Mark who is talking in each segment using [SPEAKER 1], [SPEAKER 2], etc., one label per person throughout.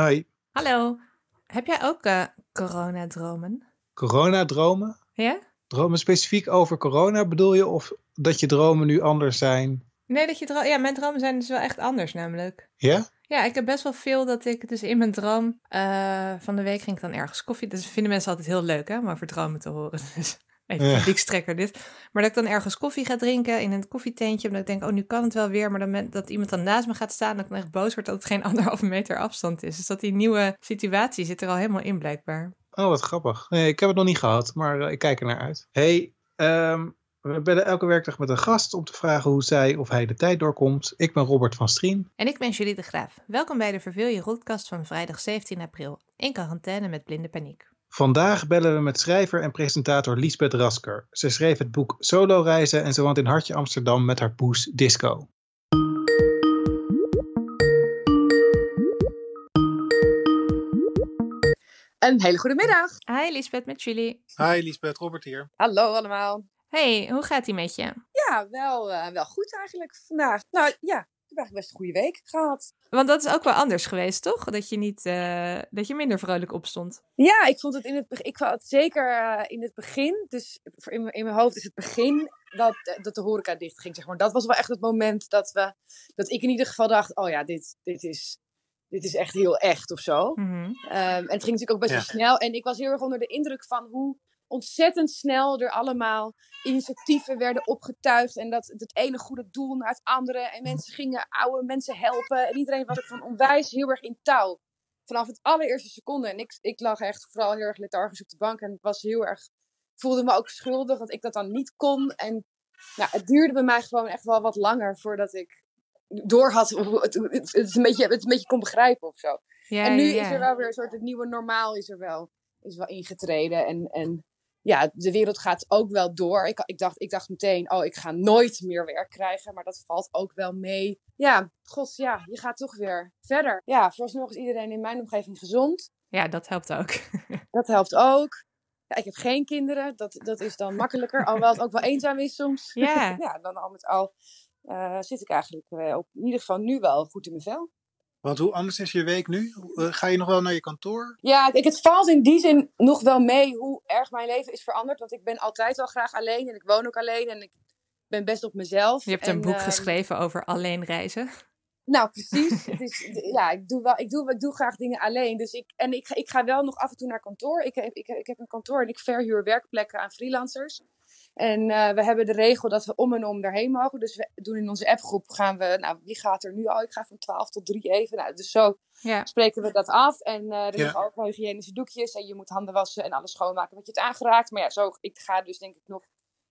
[SPEAKER 1] Hi.
[SPEAKER 2] Hallo. Heb jij ook uh, coronadromen?
[SPEAKER 1] Coronadromen?
[SPEAKER 2] Ja?
[SPEAKER 1] Dromen specifiek over corona bedoel je? Of dat je dromen nu anders zijn?
[SPEAKER 2] Nee, dat je dromen... Ja, mijn dromen zijn dus wel echt anders namelijk.
[SPEAKER 1] Ja?
[SPEAKER 2] Ja, ik heb best wel veel dat ik dus in mijn droom... Uh, van de week ging ik dan ergens koffie... Dus vinden mensen altijd heel leuk, hè? Om over dromen te horen. Dus even ja. een dit. Maar dat ik dan ergens koffie ga drinken in een koffietentje. Omdat ik denk, oh, nu kan het wel weer. Maar dan dat iemand dan naast me gaat staan. Dat ik dan echt boos word dat het geen anderhalve meter afstand is. Dus dat die nieuwe situatie zit er al helemaal in blijkbaar.
[SPEAKER 1] Oh, wat grappig. Nee, ik heb het nog niet gehad, maar uh, ik kijk er naar uit. hey, um, we bellen elke werkdag met een gast om te vragen hoe zij of hij de tijd doorkomt. Ik ben Robert van Strien.
[SPEAKER 2] En ik ben Julie de Graaf. Welkom bij de Verveel je Roodkast van vrijdag 17 april. In quarantaine met blinde paniek.
[SPEAKER 1] Vandaag bellen we met schrijver en presentator Liesbeth Rasker. Ze schreef het boek Solo Reizen en ze woont in Hartje Amsterdam met haar poes Disco.
[SPEAKER 3] Een hele goede middag.
[SPEAKER 2] Hi Liesbeth, met Julie.
[SPEAKER 1] Hi Liesbeth, Robert hier.
[SPEAKER 3] Hallo allemaal.
[SPEAKER 2] Hey, hoe gaat ie met je?
[SPEAKER 3] Ja, wel, uh, wel goed eigenlijk vandaag. Nou ja, heb eigenlijk best een goede week gehad.
[SPEAKER 2] Want dat is ook wel anders geweest, toch? Dat je, niet, uh, dat je minder vrolijk opstond.
[SPEAKER 3] Ja, ik vond het in het, ik vond het zeker uh, in het begin. Dus in, mijn, in mijn hoofd is het begin dat, dat de horeca dicht ging, zeg maar. Dat was wel echt het moment dat, we, dat ik in ieder geval dacht... Oh ja, dit, dit is dit is echt heel echt of zo.
[SPEAKER 2] Mm -hmm.
[SPEAKER 3] um, en het ging natuurlijk ook best wel ja. snel. En ik was heel erg onder de indruk van hoe ontzettend snel er allemaal initiatieven werden opgetuigd. En dat het ene goede doel naar het andere. En mensen gingen oude mensen helpen. En iedereen was er van onwijs heel erg in touw. Vanaf het allereerste seconde. En ik, ik lag echt vooral heel erg lethargisch op de bank. En was heel erg. voelde me ook schuldig dat ik dat dan niet kon. En nou, het duurde bij mij gewoon echt wel wat langer voordat ik door had. Het, het, het, een beetje, het een beetje kon begrijpen of zo.
[SPEAKER 2] Ja,
[SPEAKER 3] en nu
[SPEAKER 2] ja.
[SPEAKER 3] is er wel weer een soort het nieuwe normaal is er wel, is wel ingetreden. En, en ja, de wereld gaat ook wel door. Ik, ik, dacht, ik dacht meteen, oh, ik ga nooit meer werk krijgen. Maar dat valt ook wel mee. Ja, god, ja, je gaat toch weer verder. Ja, vooralsnog is iedereen in mijn omgeving gezond.
[SPEAKER 2] Ja, dat helpt ook.
[SPEAKER 3] dat helpt ook. Ja, ik heb geen kinderen. Dat, dat is dan makkelijker. Alhoewel het ook wel eenzaam is soms.
[SPEAKER 2] Ja.
[SPEAKER 3] ja, dan al met al uh, zit ik eigenlijk uh, op, in ieder geval nu wel goed in mijn vel.
[SPEAKER 1] Want hoe anders is je week nu? Uh, ga je nog wel naar je kantoor?
[SPEAKER 3] Ja, ik, het valt in die zin nog wel mee hoe erg mijn leven is veranderd. Want ik ben altijd wel graag alleen en ik woon ook alleen en ik ben best op mezelf.
[SPEAKER 2] Je hebt
[SPEAKER 3] en,
[SPEAKER 2] een boek geschreven over alleen reizen.
[SPEAKER 3] Nou, precies. het is, ja, ik doe, wel, ik, doe, ik doe graag dingen alleen. Dus ik, en ik, ik ga wel nog af en toe naar kantoor. Ik, ik, ik, ik heb een kantoor en ik verhuur werkplekken aan freelancers. En uh, we hebben de regel dat we om en om daarheen mogen. Dus we doen in onze appgroep gaan we, nou wie gaat er nu al? Ik ga van 12 tot 3 even. Nou, dus zo
[SPEAKER 2] ja.
[SPEAKER 3] spreken we dat af. En uh, er liggen ja. ook hygiënische doekjes. En je moet handen wassen en alles schoonmaken wat je het aangeraakt. Maar ja, zo, ik ga dus denk ik nog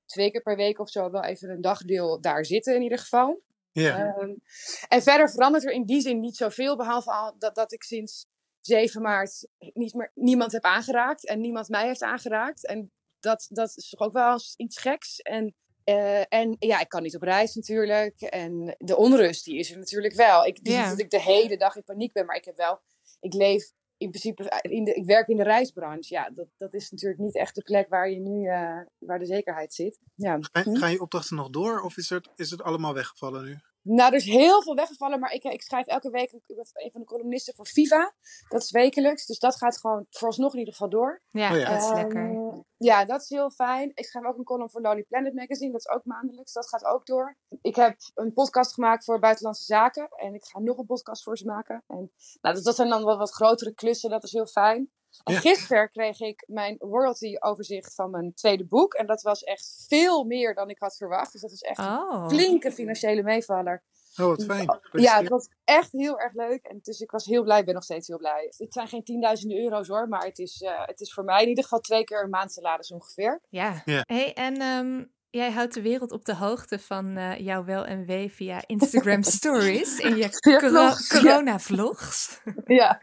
[SPEAKER 3] twee keer per week of zo wel even een dagdeel daar zitten in ieder geval.
[SPEAKER 1] Ja.
[SPEAKER 3] Um, en verder verandert er in die zin niet zoveel. Behalve al dat, dat ik sinds 7 maart niet meer, niemand heb aangeraakt. En niemand mij heeft aangeraakt. En dat, dat is toch ook wel iets geks. En, uh, en ja, ik kan niet op reis natuurlijk. En de onrust, die is er natuurlijk wel. Ik,
[SPEAKER 2] Ja.
[SPEAKER 3] Niet dat ik de hele dag in paniek ben, maar ik heb wel... Ik leef in principe... In de, ik werk in de reisbranche. Ja, dat, dat is natuurlijk niet echt de plek waar je nu... Uh, waar de zekerheid zit. Ja.
[SPEAKER 1] Gaan, gaan je opdrachten nog door? Of is het, is het allemaal weggevallen nu?
[SPEAKER 3] Nou, er is heel veel weggevallen, maar ik, ik schrijf elke week ik ben een van de columnisten voor Viva. Dat is wekelijks, dus dat gaat gewoon vooralsnog in ieder geval door.
[SPEAKER 2] Ja,
[SPEAKER 1] Oh ja.
[SPEAKER 2] dat is
[SPEAKER 3] Ehm,
[SPEAKER 2] lekker.
[SPEAKER 3] Ja, dat is heel fijn. Ik schrijf ook een column voor Lonely Planet Magazine, dat is ook maandelijks, dat gaat ook door. Ik heb een podcast gemaakt voor Buitenlandse Zaken en ik ga nog een podcast voor ze maken. En, nou, dat, dat zijn dan wat, wat grotere klussen, dat is heel fijn.
[SPEAKER 1] Ja.
[SPEAKER 3] gisteren kreeg ik mijn royalty-overzicht van mijn tweede boek. En dat was echt veel meer dan ik had verwacht. Dus dat is echt
[SPEAKER 2] Oh.
[SPEAKER 3] een flinke financiële meevaller.
[SPEAKER 1] Oh, wat fijn.
[SPEAKER 3] Ja, het was echt heel erg leuk. En dus ik was heel blij, ik ben nog steeds heel blij. Het zijn geen tienduizenden euro's hoor, maar het is, eh, het is voor mij in ieder geval twee keer een maand salaris ongeveer.
[SPEAKER 2] Ja.
[SPEAKER 1] Ja.
[SPEAKER 2] Hey, en ehm, jij houdt de wereld op de hoogte van eh, jouw wel en wee via Instagram stories in je
[SPEAKER 3] Ja,
[SPEAKER 2] coro- corona-vlogs.
[SPEAKER 3] Ja.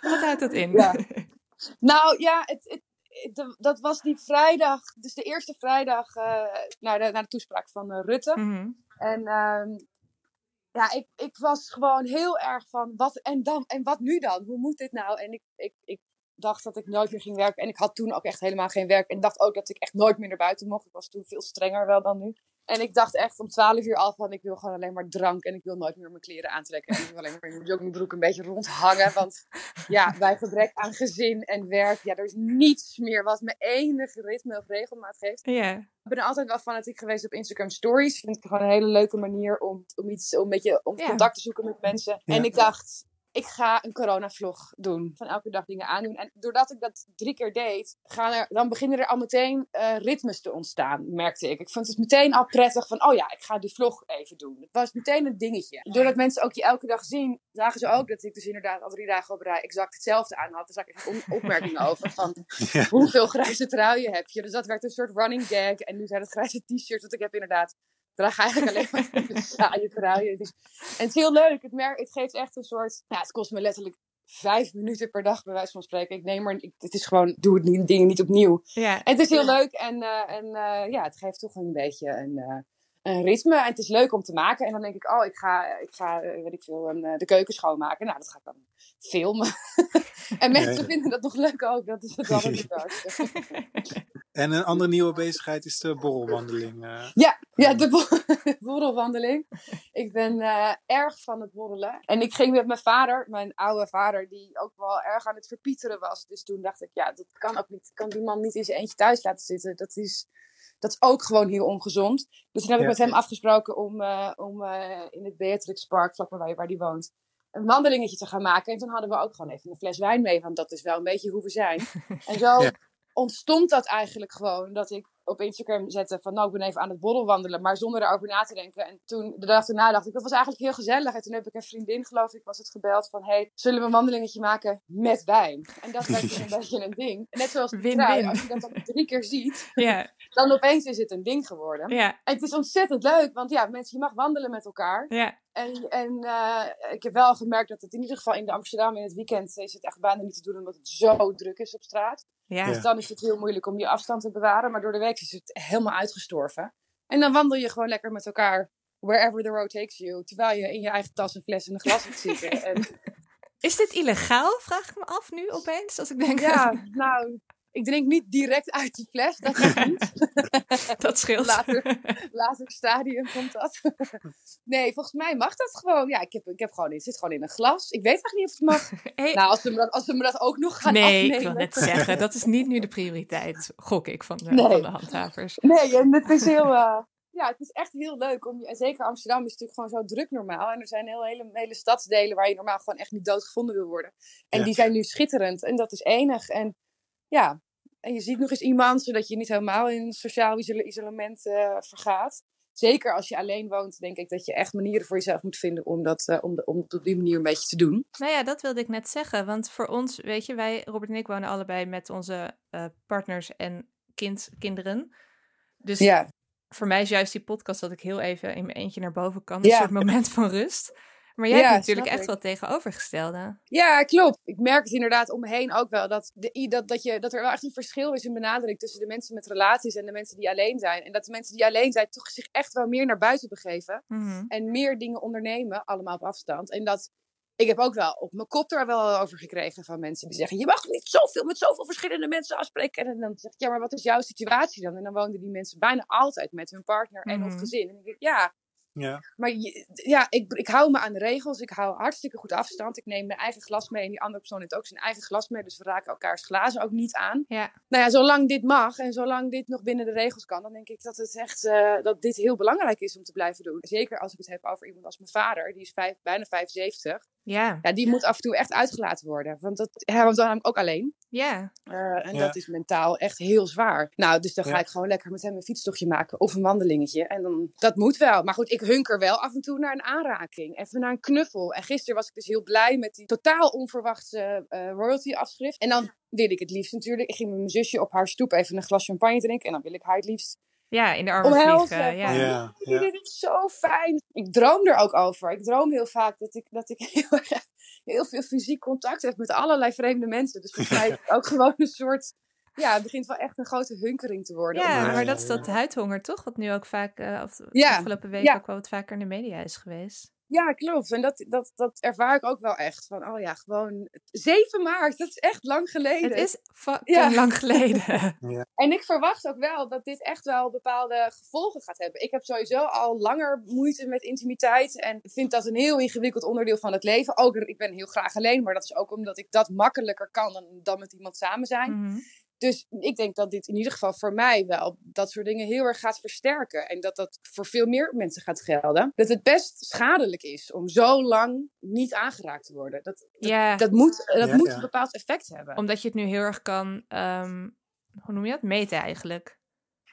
[SPEAKER 2] Wat houdt dat in?
[SPEAKER 3] Ja. Nou ja, het, het, de- dat was die vrijdag, dus de eerste vrijdag eh naar, de, naar de toespraak van eh, Rutte.
[SPEAKER 2] Mhm.
[SPEAKER 3] En ehm, ja, ik, ik was gewoon heel erg van, wat en dan? En wat nu dan? Hoe moet dit nou? En ik, ik, ik dacht dat ik nooit meer ging werken. En ik had toen ook echt helemaal geen werk. En dacht ook dat ik echt nooit meer naar buiten mocht. Ik was toen veel strenger wel dan nu. En ik dacht echt om 12 uur al van ik wil gewoon alleen maar drank en ik wil nooit meer mijn kleren aantrekken. En ik wil alleen maar in mijn joggingbroek een beetje rondhangen. Want ja, bij gebrek aan gezin en werk, ja, er is niets meer wat me enige ritme of regelmaat geeft.
[SPEAKER 2] Ja.
[SPEAKER 3] Ik ben altijd wel fanatiek geweest op Instagram Stories. Vind ik gewoon een hele leuke manier om, om iets, om een beetje om contact te zoeken met mensen. En ik dacht, ik ga een coronavlog doen. Van elke dag dingen aandoen. En doordat ik dat drie keer deed, gaan er, dan beginnen er al meteen eh, ritmes te ontstaan, merkte ik. Ik vond het meteen al prettig van, oh ja, ik ga die vlog even doen. Het was meteen een dingetje. Doordat mensen ook je elke dag zien, zagen ze ook dat ik dus inderdaad al drie dagen op rij exact hetzelfde aan had. Daar zag ik opmerkingen over van,
[SPEAKER 1] Ja.
[SPEAKER 3] hoeveel grijze truien heb je? Dus dat werd een soort running gag. En nu zijn het grijze t-shirts, want ik heb inderdaad... Ik draag eigenlijk alleen maar saaie truien. Het is, en het is heel leuk. Het, merk, het geeft echt een soort... Ja, het kost me letterlijk vijf minuten per dag, bij wijze van spreken. Ik neem maar... Ik, het is gewoon, doe het niet, dingen niet opnieuw.
[SPEAKER 2] Ja.
[SPEAKER 3] En het is heel leuk. En, eh, en eh, ja, het geeft toch een beetje een... eh, een ritme en het is leuk om te maken. En dan denk ik, oh, ik ga, ik ga eh, weet ik veel, een, eh, de keuken schoonmaken. Nou, dat ga ik dan filmen. en mensen vinden dat nog leuk ook. Dat is het wel het leukste.
[SPEAKER 1] En een andere nieuwe bezigheid is de borrelwandeling. eh.
[SPEAKER 3] Ja, ja de bo- borrelwandeling. Ik ben erg van het borrelen. En ik ging met mijn vader, mijn oude vader, die ook wel erg aan het verpieteren was. Dus toen dacht ik, ja, dat kan ook niet. Ik kan die man niet in zijn eentje thuis laten zitten. Dat is, dat is ook gewoon heel ongezond. Dus toen heb ik
[SPEAKER 1] Ja.
[SPEAKER 3] met hem afgesproken om, eh, om eh, in het Beatrix Park, vlakbij waar, waar die woont, een wandelingetje te gaan maken. En toen hadden we ook gewoon even een fles wijn mee, want dat is wel een beetje hoe we zijn. En zo
[SPEAKER 1] Ja.
[SPEAKER 3] ontstond dat eigenlijk gewoon. Dat ik op Instagram zette van nou, ik ben even aan het borrelwandelen, maar zonder erover na te denken. En toen, de dag erna dacht ik, dat was eigenlijk heel gezellig. En toen heb ik een vriendin, geloof ik, was het gebeld van hey, zullen we een wandelingetje maken met wijn? En dat werd dus een beetje een ding. En net zoals de
[SPEAKER 2] Win-win.
[SPEAKER 3] trui, als je dat dan drie keer ziet,
[SPEAKER 2] Ja.
[SPEAKER 3] dan opeens is het een ding geworden. En het is ontzettend leuk, want ja, mensen, je mag wandelen met elkaar.
[SPEAKER 2] Ja.
[SPEAKER 3] En, en eh, ik heb wel gemerkt dat het in ieder geval in de Amsterdam in het weekend is het echt bijna niet te doen, omdat het zo druk is op straat.
[SPEAKER 2] Ja.
[SPEAKER 3] Dus dan is het heel moeilijk om die afstand te bewaren. Maar door de week is het helemaal uitgestorven. En dan wandel je gewoon lekker met elkaar wherever the road takes you. Terwijl je in je eigen tas een fles en een glas hebt zitten. En,
[SPEAKER 2] Is dit illegaal? Vraag ik me af nu opeens. Als ik denk,
[SPEAKER 3] ja, nou, ik drink niet direct uit die fles. Dat is niet.
[SPEAKER 2] dat scheelt.
[SPEAKER 3] Later. Later stadium komt dat. nee, volgens mij mag dat gewoon. Ja, ik heb, ik heb gewoon, het zit gewoon in een glas. Ik weet eigenlijk niet of het mag.
[SPEAKER 2] Hey,
[SPEAKER 3] Nou, als ze me dat, als ze me dat ook nog gaan
[SPEAKER 2] nee,
[SPEAKER 3] afnemen.
[SPEAKER 2] ik wil net zeggen, dat is niet nu de prioriteit, gok ik, van de,
[SPEAKER 3] Nee.
[SPEAKER 2] van de handhavers.
[SPEAKER 3] Nee, en het is heel. eh, ja, het is echt heel leuk. Om, en zeker Amsterdam is natuurlijk gewoon zo druk normaal. En er zijn heel, hele, hele stadsdelen waar je normaal gewoon echt niet doodgevonden wil worden. En
[SPEAKER 1] Ja.
[SPEAKER 3] die zijn nu schitterend. En dat is enig. En ja, en je ziet nog eens iemand, zodat je niet helemaal in sociaal isole- isolement eh, vergaat. Zeker als je alleen woont, denk ik dat je echt manieren voor jezelf moet vinden om dat, eh, om, de, om het op die manier een beetje te doen.
[SPEAKER 2] Nou ja, dat wilde ik net zeggen. Want voor ons, weet je, wij, Robert en ik, wonen allebei met onze eh, partners en kind, kinderen. Dus
[SPEAKER 3] Ja,
[SPEAKER 2] voor mij is juist die podcast dat ik heel even in mijn eentje naar boven kan. Een
[SPEAKER 3] Ja.
[SPEAKER 2] soort moment van rust. Maar jij
[SPEAKER 3] Ja,
[SPEAKER 2] hebt natuurlijk echt
[SPEAKER 3] ik.
[SPEAKER 2] wel tegenovergestelde.
[SPEAKER 3] Ja, klopt. Ik merk het inderdaad om me heen ook wel. Dat, de, dat, dat, je, dat er wel echt een verschil is in benadering tussen de mensen met relaties en de mensen die alleen zijn. En dat de mensen die alleen zijn toch zich echt wel meer naar buiten begeven.
[SPEAKER 2] Mhm.
[SPEAKER 3] En meer dingen ondernemen, allemaal op afstand. En dat, ik heb ook wel op mijn kop er wel over gekregen van mensen die zeggen: Je mag niet zoveel met zoveel verschillende mensen afspreken. En dan zeg ik: Ja, maar wat is jouw situatie dan? En dan woonden die mensen bijna altijd met hun partner en of
[SPEAKER 2] Mhm.
[SPEAKER 3] gezin. En ik denk: Ja,
[SPEAKER 1] Ja.
[SPEAKER 3] maar je- ja, ik, ik hou me aan de regels. Ik hou hartstikke goed afstand. Ik neem mijn eigen glas mee en die andere persoon neemt ook zijn eigen glas mee. Dus we raken elkaars glazen ook niet aan.
[SPEAKER 2] Ja,
[SPEAKER 3] Nou ja, zolang dit mag en zolang dit nog binnen de regels kan, dan denk ik dat het echt eh, dat dit heel belangrijk is om te blijven doen. Zeker als ik het heb over iemand als mijn vader, die is vijf, bijna 75.
[SPEAKER 2] Ja,
[SPEAKER 3] Ja, die moet af en toe echt uitgelaten worden. Want dat, hij woont dan namelijk ook alleen.
[SPEAKER 2] ja.
[SPEAKER 3] Eh, en
[SPEAKER 1] Ja.
[SPEAKER 3] dat is mentaal echt heel zwaar. Nou, dus dan ga
[SPEAKER 1] Ja.
[SPEAKER 3] ik gewoon lekker met hem een fietstochtje maken of een wandelingetje. En dan, dat moet wel. Maar goed, ik hunker wel af en toe naar een aanraking. Even naar een knuffel. En gisteren was ik dus heel blij met die totaal onverwachte eh, royalty afschrift. En dan wil ik het liefst natuurlijk. Ik ging met mijn zusje op haar stoep even een glas champagne drinken. En dan wil ik haar het liefst
[SPEAKER 2] Ja, in de armen
[SPEAKER 3] omhelzen.
[SPEAKER 2] vliegen. Ja.
[SPEAKER 3] Van,
[SPEAKER 1] Ja,
[SPEAKER 3] "Oei,
[SPEAKER 1] ja.
[SPEAKER 3] Dit is zo fijn. Ik droom er ook over. Ik droom heel vaak dat ik, dat ik heel, heel veel fysiek contact heb met allerlei vreemde mensen. Dus volgens mij is het ook gewoon een soort... Ja, het begint wel echt een grote hunkering te worden.
[SPEAKER 2] Ja, maar dat is dat huidhonger toch? Wat nu ook vaak, eh of de
[SPEAKER 3] Ja,
[SPEAKER 2] afgelopen week
[SPEAKER 3] ja.
[SPEAKER 2] ook wel wat vaker in de media is geweest.
[SPEAKER 3] Ja, klopt. En dat, dat, dat ervaar ik ook wel echt. Van, oh ja, gewoon 7 maart, dat is echt lang geleden.
[SPEAKER 2] Het is fucking lang geleden.
[SPEAKER 3] ja. En ik verwacht ook wel dat dit echt wel bepaalde gevolgen gaat hebben. Ik heb sowieso al langer moeite met intimiteit. En vind dat een heel ingewikkeld onderdeel van het leven. Ook, ik ben heel graag alleen, maar dat is ook omdat ik dat makkelijker kan dan, dan met iemand samen zijn.
[SPEAKER 2] Mhm.
[SPEAKER 3] Dus ik denk dat dit in ieder geval voor mij wel dat soort dingen heel erg gaat versterken. En dat dat voor veel meer mensen gaat gelden. Dat het best schadelijk is om zo lang niet aangeraakt te worden. Dat, dat,
[SPEAKER 2] Ja.
[SPEAKER 3] dat moet, dat
[SPEAKER 1] Ja,
[SPEAKER 3] moet
[SPEAKER 1] ja.
[SPEAKER 3] een bepaald effect hebben.
[SPEAKER 2] Omdat je het nu heel erg kan, ehm, hoe noem je dat? Meten eigenlijk.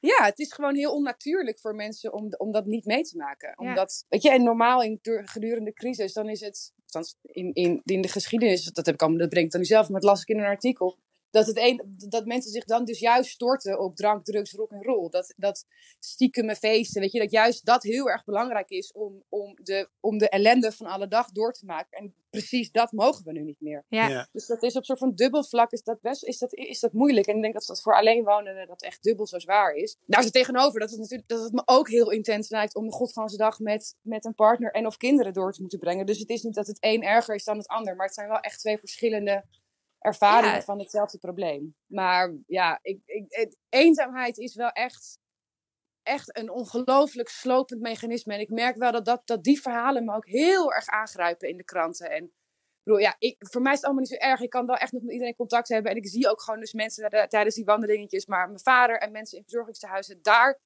[SPEAKER 3] Ja, het is gewoon heel onnatuurlijk voor mensen om, om dat niet mee te maken.
[SPEAKER 2] Ja.
[SPEAKER 3] Omdat, weet je, en normaal in, door- gedurende crisis, dan is het, althans in, in, in de geschiedenis, dat, heb ik allemaal, dat breng ik dan niet zelf, maar dat las ik in een artikel. Dat, het een, dat mensen zich dan dus juist storten op drank, drugs, rock en roll. Dat, dat stiekeme feesten, weet je, dat juist dat heel erg belangrijk is om, om, de, om de ellende van alle dag door te maken. En precies dat mogen we nu niet meer.
[SPEAKER 2] Ja,
[SPEAKER 1] Ja.
[SPEAKER 3] Dus dat is op soort van dubbel vlak is dat best is dat, is dat moeilijk. En ik denk dat dat voor alleenwonenden dat echt dubbel zo zwaar is. Daar is het tegenover dat het natuurlijk dat het me ook heel intens lijkt om de godganse dag met, met een partner en of kinderen door te moeten brengen. Dus het is niet dat het een erger is dan het ander, maar het zijn wel echt twee verschillende ervaringen
[SPEAKER 2] Ja.
[SPEAKER 3] van hetzelfde probleem. Maar ja, ik, ik, het- eenzaamheid is wel echt, echt een ongelooflijk slopend mechanisme. En ik merk wel dat, dat, dat die verhalen me ook heel erg aangrijpen in de kranten. En bedoel, ja, ik, voor mij is het allemaal niet zo erg. Ik kan wel echt nog met iedereen contact hebben. En ik zie ook gewoon dus mensen eh, tijdens die wandelingetjes. Maar mijn vader en mensen in verzorgingstehuizen, daar,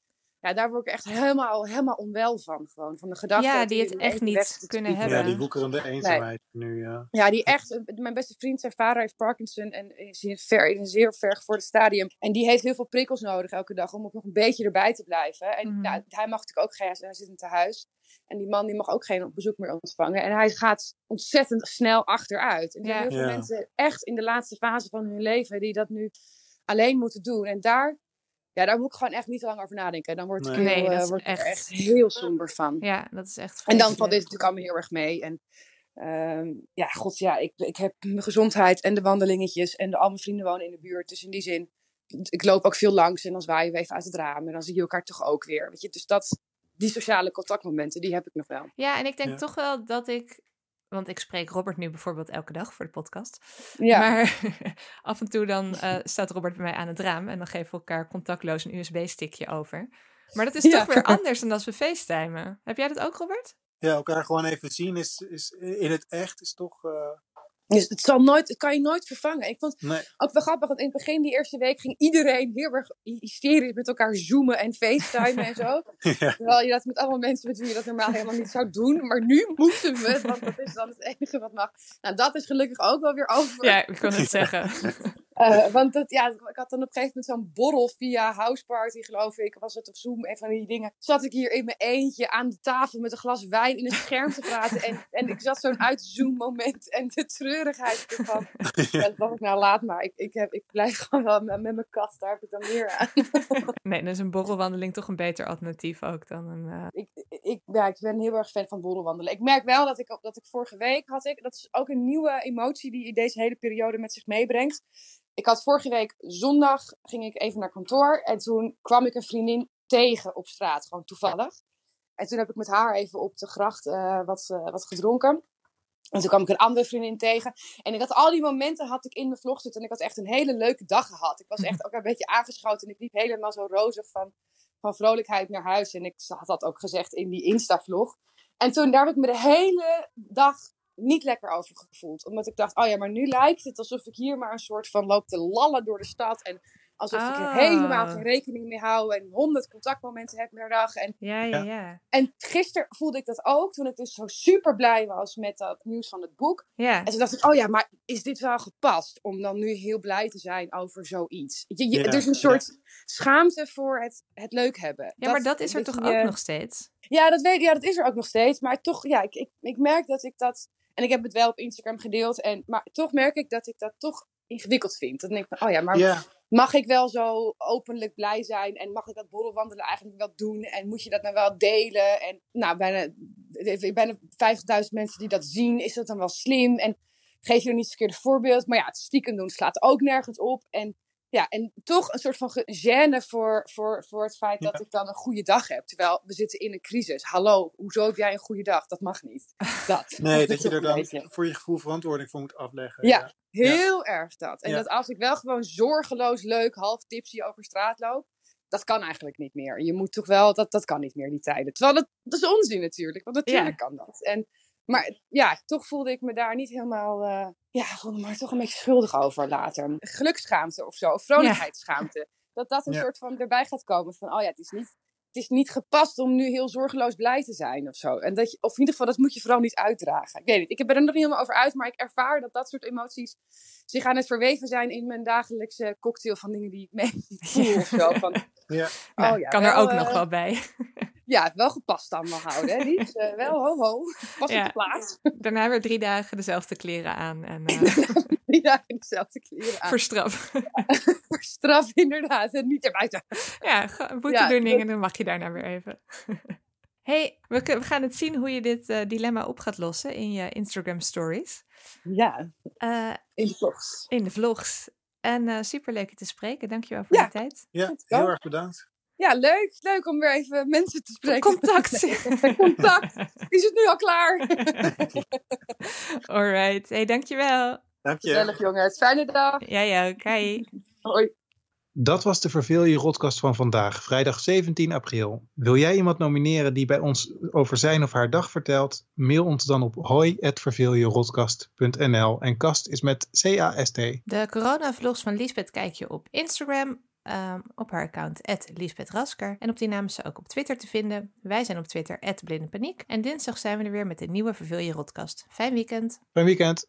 [SPEAKER 3] ja, daar word ik echt helemaal, helemaal onwel van. Gewoon, van de gedachte.
[SPEAKER 2] Ja, die het echt niet kunnen hebben.
[SPEAKER 1] Ja, die woekerende eenzaamheid nu, ja.
[SPEAKER 3] Ja, die echt, eh, mijn beste vriend, zijn vader heeft Parkinson en is in, ver, in een zeer vergevorderd stadium. En die heeft heel veel prikkels nodig elke dag om ook nog een beetje erbij te blijven. En
[SPEAKER 2] Mhm.
[SPEAKER 3] nou, hij mag natuurlijk ook geen, hij zit in het huis. En die man die mag ook geen bezoek meer ontvangen. En hij gaat ontzettend snel achteruit. En er zijn
[SPEAKER 2] Ja.
[SPEAKER 3] heel veel
[SPEAKER 1] Ja.
[SPEAKER 3] mensen echt in de laatste fase van hun leven die dat nu alleen moeten doen. En daar, ja, daar moet ik gewoon echt niet te lang over nadenken. Dan word ik,
[SPEAKER 1] Nee.
[SPEAKER 3] heel,
[SPEAKER 2] Nee, dat
[SPEAKER 3] eh, word ik er
[SPEAKER 2] echt-
[SPEAKER 3] echt heel somber van.
[SPEAKER 2] ja, dat is echt
[SPEAKER 3] En dan valt dit natuurlijk allemaal heel erg mee. En ehm, ja, god, ja, ik, ik heb mijn gezondheid en de wandelingetjes en de, al mijn vrienden wonen in de buurt. Dus in die zin, ik loop ook veel langs en dan zwaaien we even uit het raam. En dan zie je elkaar toch ook weer. Weet je? Dus dat, die sociale contactmomenten, die heb ik nog wel.
[SPEAKER 2] Ja, en ik denk
[SPEAKER 1] Ja.
[SPEAKER 2] toch wel dat ik... Want ik spreek Robert nu bijvoorbeeld elke dag voor de podcast.
[SPEAKER 3] Ja,
[SPEAKER 2] Maar af en toe dan eh, staat Robert bij mij aan het raam en dan geven we elkaar contactloos een USB-stickje over. Maar dat is
[SPEAKER 3] Ja.
[SPEAKER 2] toch weer anders dan als we facetimen. Heb jij dat ook, Robert?
[SPEAKER 1] Ja, elkaar gewoon even zien is, is in het echt is toch... eh,
[SPEAKER 3] dus het, zal nooit, het kan je nooit vervangen. Ik vond
[SPEAKER 1] nee,
[SPEAKER 3] ook wel grappig, want in het begin, die eerste week, ging iedereen heel erg hysterisch met elkaar zoomen en facetimen en zo.
[SPEAKER 1] ja,
[SPEAKER 3] Terwijl je dat met allemaal mensen met wie je dat normaal helemaal niet zou doen. Maar nu moeten we, want dat is dan het enige wat mag. Nou, dat is gelukkig ook wel weer over.
[SPEAKER 2] Ja, ik kon het zeggen.
[SPEAKER 3] Eh, want dat, ja, ik had dan op een gegeven moment zo'n borrel via Houseparty, geloof ik. Was het op Zoom, een van die dingen. Zat ik hier in mijn eentje aan de tafel met een glas wijn in een scherm te praten. En, en ik zat zo'n uitzoom moment en de treurigheid ervan. Ja, dat dacht ik, nou laat maar. Ik, ik, heb, ik blijf gewoon wel met, met mijn kat, daar heb ik dan meer aan.
[SPEAKER 2] Nee, dan is een borrelwandeling toch een beter alternatief ook dan een... eh,
[SPEAKER 3] ik, ik, ja, ik ben heel erg fan van borrelwandelen. Ik merk wel dat ik, dat ik vorige week had ik, dat is ook een nieuwe emotie die deze hele periode met zich meebrengt. Ik had vorige week zondag, ging ik even naar kantoor en toen kwam ik een vriendin tegen op straat, gewoon toevallig. En toen heb ik met haar even op de gracht eh, wat, eh, wat gedronken. En toen kwam ik een andere vriendin tegen. En ik had al die momenten had ik in mijn vlog zitten. En ik had echt een hele leuke dag gehad. Ik was echt ook een beetje aangeschoten. En ik liep helemaal zo rozig van, van vrolijkheid naar huis. En ik had dat ook gezegd in die Insta-vlog. En toen daar heb ik me de hele dag niet lekker over gevoeld. Omdat ik dacht, oh ja, maar nu lijkt het alsof ik hier maar een soort van loop te lallen door de stad. En alsof ik er
[SPEAKER 2] Ah.
[SPEAKER 3] helemaal geen rekening mee hou. En honderd contactmomenten heb per dag. En
[SPEAKER 2] Ja, ja,
[SPEAKER 1] Ja.
[SPEAKER 3] en gisteren voelde ik dat ook, toen ik dus zo super blij was met dat nieuws van het boek.
[SPEAKER 2] Ja,
[SPEAKER 3] En toen dacht ik, oh ja, maar is dit wel gepast om dan nu heel blij te zijn over zoiets? Je, je-
[SPEAKER 1] Ja,
[SPEAKER 3] er is een soort schaamte voor het, het leuk hebben.
[SPEAKER 2] ja maar dat is er toch
[SPEAKER 3] je-
[SPEAKER 2] ook nog steeds?
[SPEAKER 3] Ja dat, weet, ja, dat is er ook nog steeds. Maar toch, ja, ik, ik, ik merk dat ik dat... En ik heb het wel op Instagram gedeeld. En, maar toch merk ik dat ik dat toch ingewikkeld vind. Dan denk ik van, oh ja, maar mag ik wel zo openlijk blij zijn? En mag ik dat borrelwandelen eigenlijk wel doen? En moet je dat nou wel delen? En nou, bijna, bijna 50.000 mensen die dat zien, is dat dan wel slim? En geef je er niet het verkeerde voorbeeld? Maar ja, het stiekem doen slaat ook nergens op. En ja, en toch een soort van gêne voor, voor, voor het feit dat ik dan een goede dag heb. Terwijl we zitten in een crisis. Hallo, hoezo heb jij een goede dag? Dat mag niet. Dat.
[SPEAKER 4] nee, dat je er dan voor je gevoel verantwoording voor moet afleggen.
[SPEAKER 3] Ja, ja. heel erg dat. En dat als ik wel gewoon zorgeloos leuk, half tipsy over straat loop, dat kan eigenlijk niet meer. Je moet toch wel, dat, dat kan niet meer die tijden. Terwijl dat, dat is onzin natuurlijk, want natuurlijk kan dat. En maar ja, toch voelde ik me daar niet helemaal, uh, ja, voelde me toch een beetje schuldig over later. Geluksschaamte of zo, of vrolijkheidsschaamte. Dat dat een soort van erbij gaat komen van, oh ja, het is niet het is niet gepast om nu heel zorgeloos blij te zijn of zo. En dat je, of in ieder geval, dat moet je vooral niet uitdragen. Ik weet niet, ik ben er nog niet helemaal over uit, maar ik ervaar dat dat soort emoties zich aan het verweven zijn in mijn dagelijkse cocktail van dingen die ik mee voel of zo. Van,
[SPEAKER 2] ja. Oh, ja, kan er ook nog eh, wel bij.
[SPEAKER 3] Ja, wel gepast allemaal houden, hè. Uh, wel ho ho, pas ja. op de plaats.
[SPEAKER 2] Daarna weer drie dagen dezelfde kleren aan. En, uh...
[SPEAKER 3] drie dagen dezelfde kleren aan.
[SPEAKER 2] Verstraf.
[SPEAKER 3] Verstraf, inderdaad. En niet erbuiten.
[SPEAKER 2] Ja, boete en dan mag je daarna weer even. hey, we, we, gaan het zien hoe je dit uh, dilemma op gaat lossen in je Instagram stories.
[SPEAKER 3] Ja, in de vlogs.
[SPEAKER 2] In de vlogs. En uh, super leuk je te spreken. Dankjewel voor
[SPEAKER 3] ja.
[SPEAKER 2] je tijd.
[SPEAKER 4] Ja, heel erg bedankt.
[SPEAKER 3] Ja, leuk. Leuk om weer even mensen te spreken.
[SPEAKER 2] Contact.
[SPEAKER 3] Contact. Is het nu al klaar?
[SPEAKER 2] Alright. Hey, dankjewel.
[SPEAKER 4] Dank je.
[SPEAKER 3] Gezellig jongens. Fijne dag.
[SPEAKER 2] Ja, ja. Hoi.
[SPEAKER 3] Hoi.
[SPEAKER 1] Dat was de Verveel je Rotkast van vandaag, vrijdag 17 april. Wil jij iemand nomineren die bij ons over zijn of haar dag vertelt? Mail ons dan op hoi.verveeljerotkast.nl en kast is met C-A-S-T.
[SPEAKER 2] De corona-vlogs van Lisbeth kijk je op Instagram, um, op haar account Lisbeth Rasker. En op die naam is ze ook op Twitter te vinden. Wij zijn op Twitter Blinde Paniek. En dinsdag zijn we er weer met een nieuwe Verveel je Rotkast. Fijn weekend.
[SPEAKER 1] Fijn weekend.